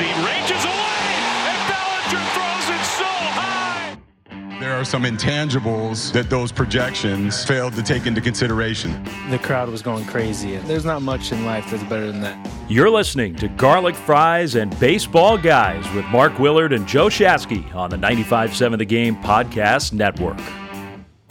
seat, ranges away, and Bellinger throws it so high. There are some intangibles that those projections failed to take into consideration. The crowd was going crazy. There's not much in life that's better than that. You're listening to Garlic Fries and Baseball Guys with Mark Willard and Joe Shasky on the 95.7 The Game Podcast Network.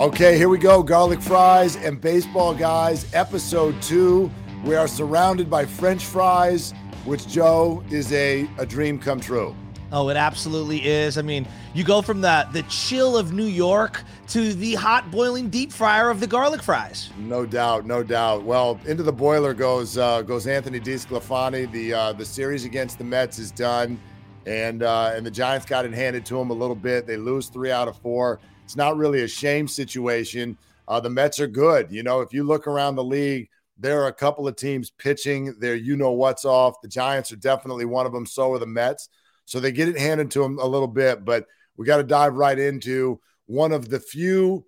Okay, here we go. Garlic fries and baseball guys, episode two. We are surrounded by French fries, which Joe is a, a dream come true. Oh, it absolutely is. I mean, you go from the the chill of New York to the hot boiling deep fryer of the garlic fries. No doubt, no doubt. Well, into the boiler goes uh, goes Anthony DeSclafani. The uh, the series against the Mets is done, and uh, and the Giants got it handed to them a little bit. They lose three out of four. It's not really a shame situation. Uh, the Mets are good. You know, if you look around the league, there are a couple of teams pitching their you know what's off. The Giants are definitely one of them. So are the Mets. So they get it handed to them a little bit, but we got to dive right into one of the few,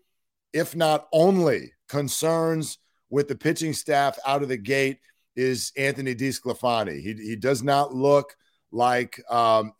if not only, concerns with the pitching staff out of the gate is Anthony DeSclafani. He, he does not look like um,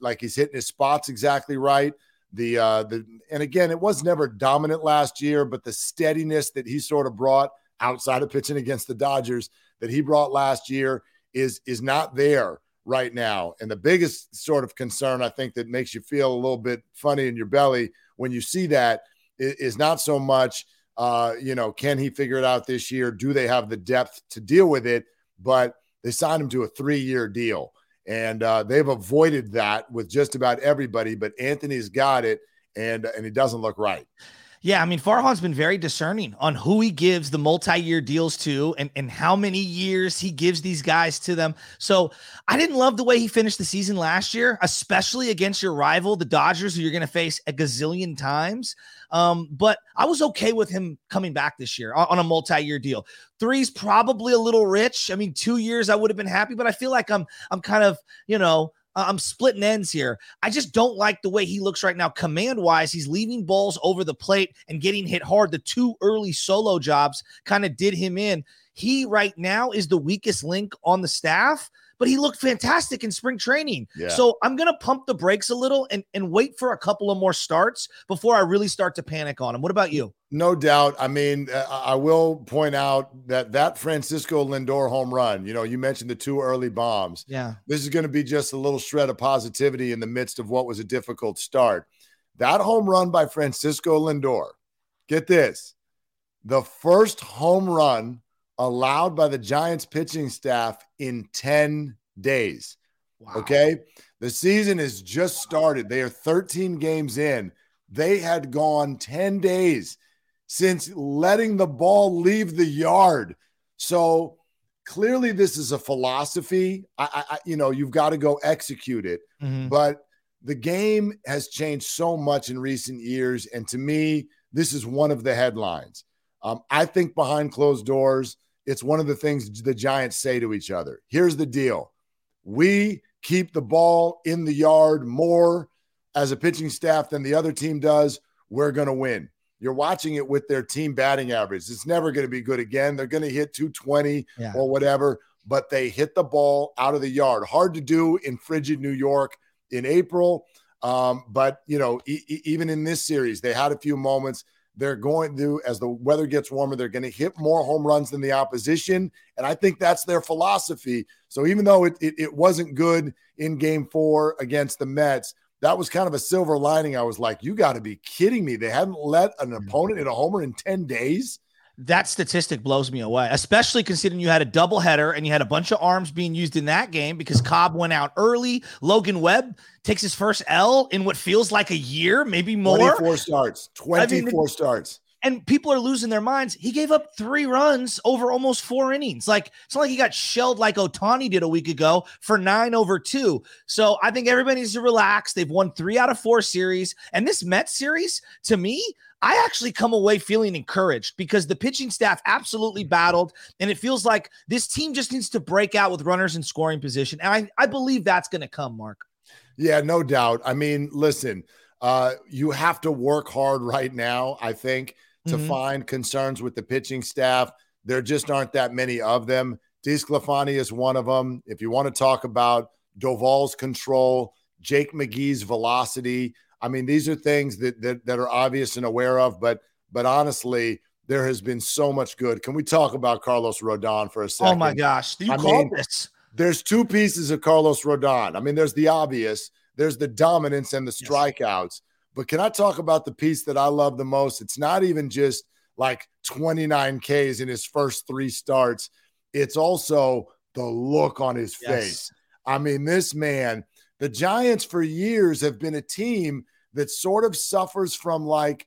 like he's hitting his spots exactly right. The uh, the and again, it was never dominant last year, but the steadiness that he sort of brought outside of pitching against the Dodgers that he brought last year is is not there right now. And the biggest sort of concern I think that makes you feel a little bit funny in your belly when you see that is not so much uh, you know, can he figure it out this year? Do they have the depth to deal with it? But they signed him to a three-year deal. And uh, they've avoided that with just about everybody, but Anthony's got it, and and he doesn't look right. Yeah, I mean, Farhan's been very discerning on who he gives the multi-year deals to and, and how many years he gives these guys to them. So I didn't love the way he finished the season last year, especially against your rival, the Dodgers, who you're going to face a gazillion times. Um, but I was okay with him coming back this year on, on a multi-year deal. Three's probably a little rich. I mean, two years I would have been happy, but I feel like I'm I'm kind of, you know, I'm splitting ends here. I just don't like the way he looks right now. Command wise, he's leaving balls over the plate and getting hit hard. The two early solo jobs kind of did him in. He right now is the weakest link on the staff but he looked fantastic in spring training. Yeah. So I'm going to pump the brakes a little and, and wait for a couple of more starts before I really start to panic on him. What about you? No doubt. I mean, uh, I will point out that that Francisco Lindor home run, you know, you mentioned the two early bombs. Yeah. This is going to be just a little shred of positivity in the midst of what was a difficult start. That home run by Francisco Lindor, get this, the first home run allowed by the Giants pitching staff in 10 days. Wow. Okay. The season has just started. They are 13 games in. They had gone 10 days since letting the ball leave the yard. So clearly, this is a philosophy. I, I you know, you've got to go execute it. Mm-hmm. But the game has changed so much in recent years. And to me, this is one of the headlines. Um, I think behind closed doors, it's one of the things the Giants say to each other. Here's the deal we keep the ball in the yard more as a pitching staff than the other team does. We're going to win. You're watching it with their team batting average. It's never going to be good again. They're going to hit 220 yeah. or whatever, but they hit the ball out of the yard. Hard to do in frigid New York in April. Um, but, you know, e- even in this series, they had a few moments they're going to, as the weather gets warmer, they're going to hit more home runs than the opposition. And I think that's their philosophy. So even though it, it, it wasn't good in game four against the Mets, that was kind of a silver lining. I was like, you got to be kidding me. They hadn't let an opponent hit a homer in 10 days that statistic blows me away, especially considering you had a doubleheader and you had a bunch of arms being used in that game because Cobb went out early. Logan Webb takes his first L in what feels like a year, maybe more. 24 starts, 24 I mean, starts. And people are losing their minds. He gave up three runs over almost four innings. Like it's not like he got shelled like Ohtani did a week ago for nine over two. So I think everybody needs to relax. They've won three out of four series. And this Mets series, to me, I actually come away feeling encouraged because the pitching staff absolutely battled, and it feels like this team just needs to break out with runners in scoring position. And I, I believe that's going to come, Mark. Yeah, no doubt. I mean, listen, uh, you have to work hard right now, I think, to mm-hmm. find concerns with the pitching staff. There just aren't that many of them. DeSclafani is one of them. If you want to talk about Doval's control, Jake McGee's velocity. I mean, these are things that, that that are obvious and aware of, but but honestly, there has been so much good. Can we talk about Carlos Rodon for a second? Oh my gosh. You I mean, this. There's two pieces of Carlos Rodon. I mean, there's the obvious, there's the dominance and the Yes. But can I talk about the piece that I love the most? It's not even just like 29 Ks in his first three starts. It's also the look on his Yes. face. I mean, this man, the Giants for years have been a team that sort of suffers from like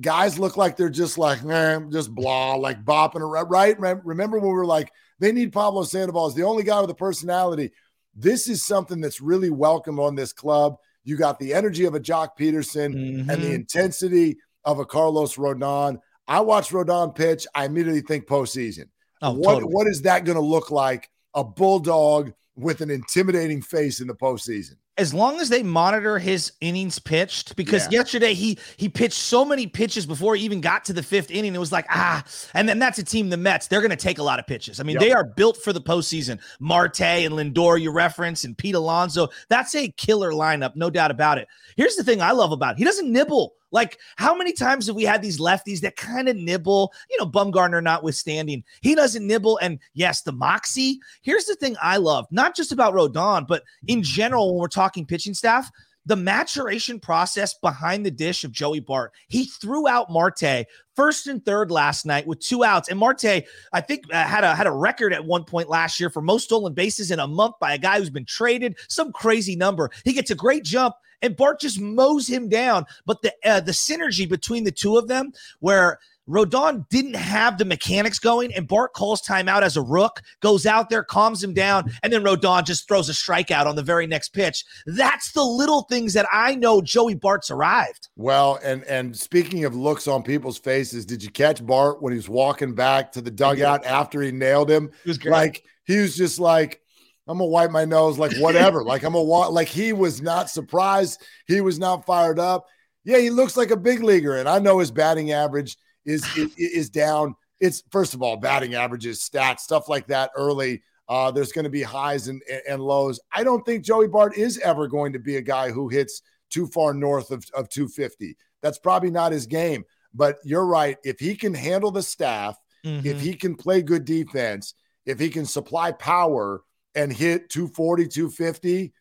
guys look like they're just like, man, just blah, like bopping around, right? Remember when we were like, they need Pablo Sandoval as the only guy with a personality. This is something that's really welcome on this club. You got the energy of a Joc Pederson and the Mhm. intensity of a Carlos Rodon. I watch Rodon pitch. I immediately think postseason. Oh, what, totally. what is that going to look like? A bulldog with an intimidating face in the postseason. As long as they monitor his innings pitched because Yeah. yesterday he he pitched so many pitches before he even got to the fifth inning it was like ah and then that's a team the mets they're going to take a lot of pitches i mean Yep. they are built for the postseason marte and lindor you reference and pete alonso that's a killer lineup no doubt about it here's the thing i love about it. he doesn't nibble like how many times have we had these lefties that kind of nibble you know bumgarner notwithstanding he doesn't nibble and yes the moxie here's the thing i love not just about rodon but in general, when we're talking pitching staff, the maturation process behind the dish of Joey Bart. He threw out Marte first and third last night with two outs, and Marte, I think, uh, had a had a record at one point last year for most stolen bases in a month by a guy who's been traded. Some crazy number. He gets a great jump, and Bart just mows him down. But the uh, the synergy between the two of them, where Rodon didn't have the mechanics going, and Bart calls timeout as a rook, goes out there, calms him down, and then Rodon just throws a strikeout on the very next pitch. That's the little things that I know Joey Bart's arrived. Well, and and speaking of looks on people's faces, did you catch Bart when he was walking back to the dugout after he nailed him? It was great. Like he was just like, I'm gonna wipe my nose, like whatever. like I'm gonna. Like he was not surprised. He was not fired up. Yeah, he looks like a big leaguer, and I know his batting average is is, is down. It's first of all batting averages, stats, stuff like that early. Uh, there's going to be highs and, and lows. I don't think Joey Bart is ever going to be a guy who hits too far north of, of 250. That's probably not his game. But you're right. If he can handle the staff, Mhm. if he can play good defense, if he can supply power and hit 240, 250,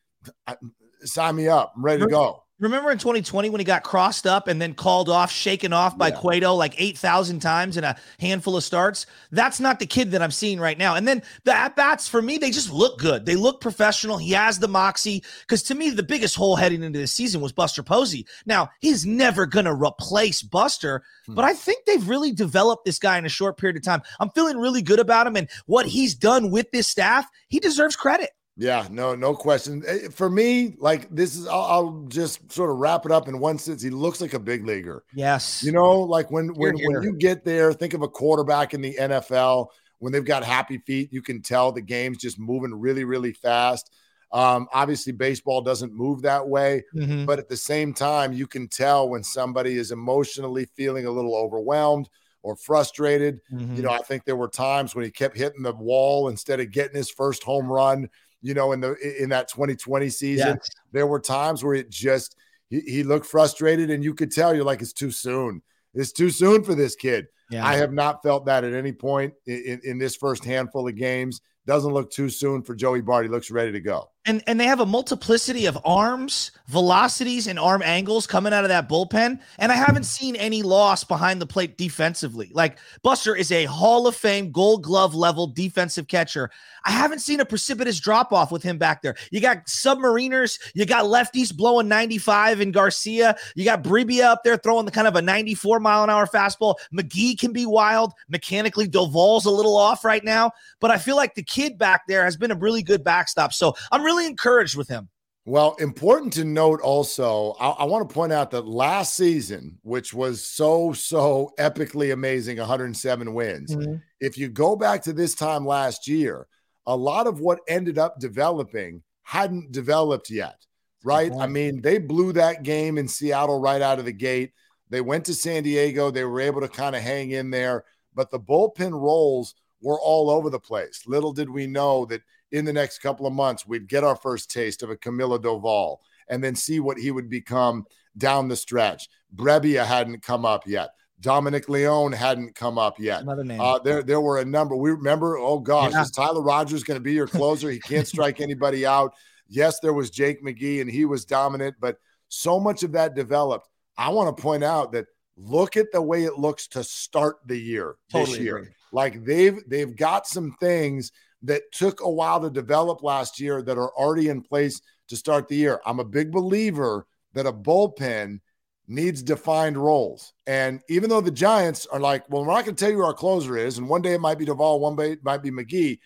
I- sign me up. I'm ready to go. Remember in 2020 when he got crossed up and then called off, shaken off by Yeah. Cueto like 8,000 times in a handful of starts? That's not the kid that I'm seeing right now. And then the at bats for me, they just look good. They look professional. He has the moxie. Because to me, the biggest hole heading into this season was Buster Posey. Now, he's never going to replace Buster, Hmm. but I think they've really developed this guy in a short period of time. I'm feeling really good about him and what he's done with this staff. He deserves credit. Yeah, no, no question. Eh, For me, like this is, I'll, I'll just sort of wrap it up in one sense. He looks like a big leaguer. Yes. You know, like when when, Here, here. when you get there, think of a quarterback in the NFL when they've got happy feet. You can tell the game's just moving really, really fast. Um, obviously, baseball doesn't move that way, Mhm. but at the same time, you can tell when somebody is emotionally feeling a little overwhelmed or frustrated. Mhm. You know, I think there were times when he kept hitting the wall instead of getting his first home run. You know, in the in that 2020 season, Yes. there were times where it just he, he looked frustrated, and you could tell you're like, it's too soon. It's too soon for this kid. Yeah. I have not felt that at any point in, in, in this first handful of games. Doesn't look too soon for Joey Bart. He looks ready to go. And and they have a multiplicity of arms, velocities, and arm angles coming out of that bullpen. And I haven't seen any loss behind the plate defensively. Like Buster is a Hall of Fame Gold Glove level defensive catcher. I haven't seen a precipitous drop off with him back there. You got submariners, you got lefties blowing 95 in Garcia, you got Brebbia up there throwing the kind of a 94 mile an hour fastball. McGee can be wild. Mechanically, Doval's a little off right now, but I feel like the kid back there has been a really good backstop. So I'm really encouraged with him. Well, important to note also, I, I want to point out that last season, which was so, so epically amazing 107 wins, if you go back to this time last year, a lot of what ended up developing hadn't developed yet, right? I mean, they blew that game in Seattle right out of the gate. They went to San Diego. They were able to kind of hang in there, but the bullpen roles were all over the place. Little did we know that in the next couple of months we'd get our first taste of a Camilo Doval and then see what he would become down the stretch. Brebbia hadn't come up yet. Dominic Leone hadn't come up yet. Another name. Uh, there, there were a number. We remember, oh gosh, Yeah. is Tyler Rogers going to be your closer? He can't strike anybody out. Yes, there was Jake McGee and he was dominant, but so much of that developed. I want to point out that look at the way it looks to start the year this year. agree. Like they've they've got some things that took a while to develop last year that are already in place to start the year. I'm a big believer that a bullpen needs defined roles. And even though the Giants are like, well, we're not going to tell you who our closer is, and one day it might be Doval, one day it might be McGee.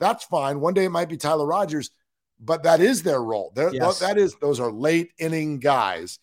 That's fine. One day it might be Tyler Rogers, but that is their role. Yes. That is those are late inning guys.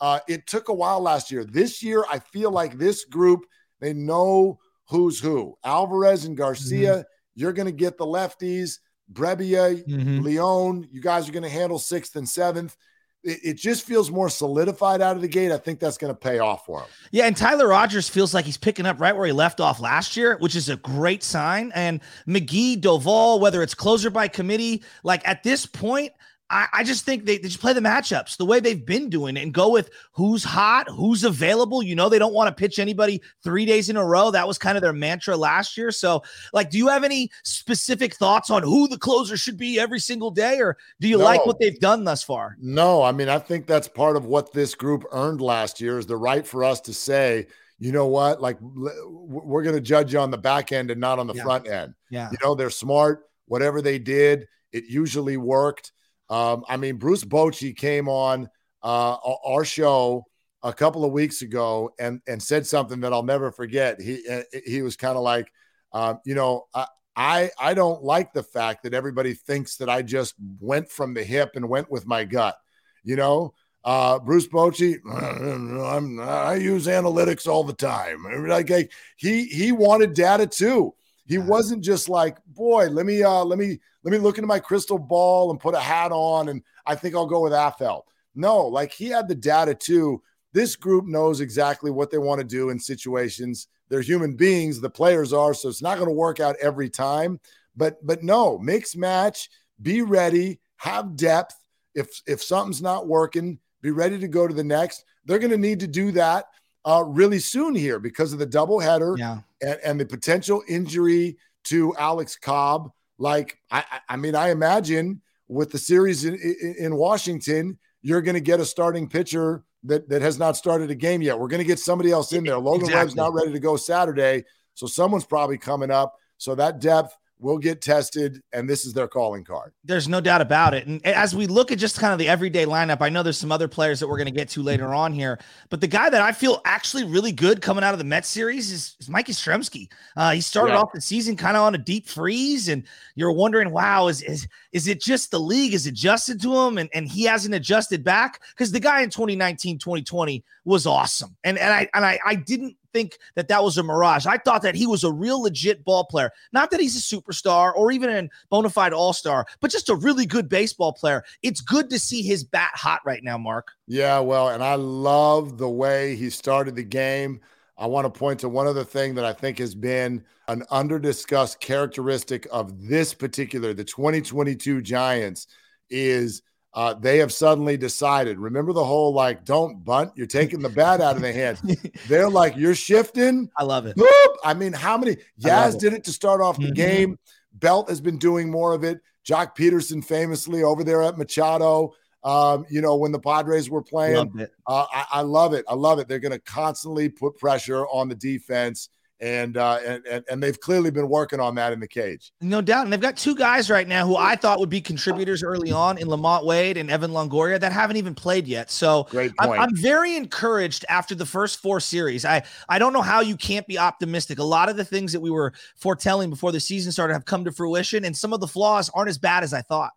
Uh, it took a while last year. This year, I feel like this group they know who's who. Alvarez and Garcia, you're going to get the lefties. Brebbia, Mhm. Leone, you guys are going to handle sixth and seventh. It, it just feels more solidified out of the gate. I think that's going to pay off for him. Yeah, and Tyler Rogers feels like he's picking up right where he left off last year, which is a great sign. And McGee, Doval, whether it's closer by committee, like at this point, I, I just think they, they just play the matchups the way they've been doing it and go with who's hot, who's available. You know, they don't want to pitch anybody three days in a row. That was kind of their mantra last year. So, like, do you have any specific thoughts on who the closer should be every single day, or do you like what they've done thus far? No, I mean, I think that's part of what this group earned last year is the right for us to say, you know what, like we're going to judge you on the back end and not on the Yeah. front end. Yeah. You know, they're smart. Whatever they did, it usually worked. Um, I mean, Bruce Bochy came on uh, our show a couple of weeks ago and and said something that I'll never forget. He uh, he was kind of like, um, you know, I, I I don't like the fact that everybody thinks that I just went from the hip and went with my gut. You know, uh, Bruce Bochy, I'm, I use analytics all the time. Like he he wanted data too. He wasn't just like, boy, let me uh let me let me look into my crystal ball and put a hat on and I think I'll go with Athel. No, like he had the data too. This group knows exactly what they want to do in situations. They're human beings, the players are, so it's not going to work out every time. But but no, mix match, be ready, have depth. If if something's not working, be ready to go to the next. They're going to need to do that uh, really soon here because of the doubleheader Yeah. and, and the potential injury to Alex Cobb. Like, I, I- mean, I imagine with the series in, in, in Washington, you're going to get a starting pitcher that, that has not started a game yet. We're going to get somebody else in there. Logan Webb's not ready to go Saturday. So someone's probably coming up. So that depth will get tested, and this is their calling card. There's no doubt about it. And as we look at just kind of the everyday lineup, I know there's some other players that we're going to get to later on here, but the guy that I feel actually really good coming out of the Mets series is, is Mike Yastrzemski. Uh, he started Yeah. off the season kind of on a deep freeze, and you're wondering, wow, is is is it just the league is adjusted to him and, and he hasn't adjusted back? Because the guy in 2019, 2020 was awesome. And and I and I I didn't think that that was a mirage. I thought that he was a real legit ball player. Not that he's a superstar or even a bona fide all star, but just a really good baseball player. It's good to see his bat hot right now, Mark. Yeah, well, and I love the way he started the game. I want to point to one other thing that I think has been an underdiscussed characteristic of this particular, the 2022 Giants, is uh, they have suddenly decided. Remember the whole like, don't bunt, you're taking the bat out of their hands. They're like, you're shifting. I love it. Boop. I mean, how many? Yaz it. did it to start off the Mhm. game. Belt has been doing more of it. Joc Pederson famously over there at Machado. Um, you know, when the Padres were playing, uh, I, I love it. I love it. They're going to constantly put pressure on the defense, and, uh, and and and they've clearly been working on that in the cage. No doubt. And they've got two guys right now who I thought would be contributors early on in LaMonte Wade and Evan Longoria that haven't even played yet. So Great I'm. I'm very encouraged after the first four series. I I don't know how you can't be optimistic. A lot of the things that we were foretelling before the season started have come to fruition, and some of the flaws aren't as bad as I thought.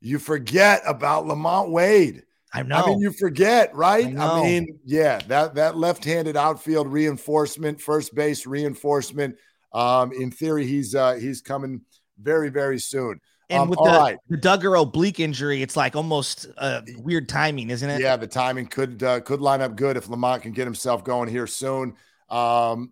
you forget about LaMonte Wade. I know. I mean, you forget, right? I I, mean, yeah, that that left-handed outfield reinforcement, first base reinforcement. Um, in theory, he's uh he's coming very, very soon. and um, with all the, right. the Duggar oblique injury, it's like almost uh, weird timing, isn't it? Yeah, the timing could uh, could line up good if LaMonte can get himself going here soon. Um,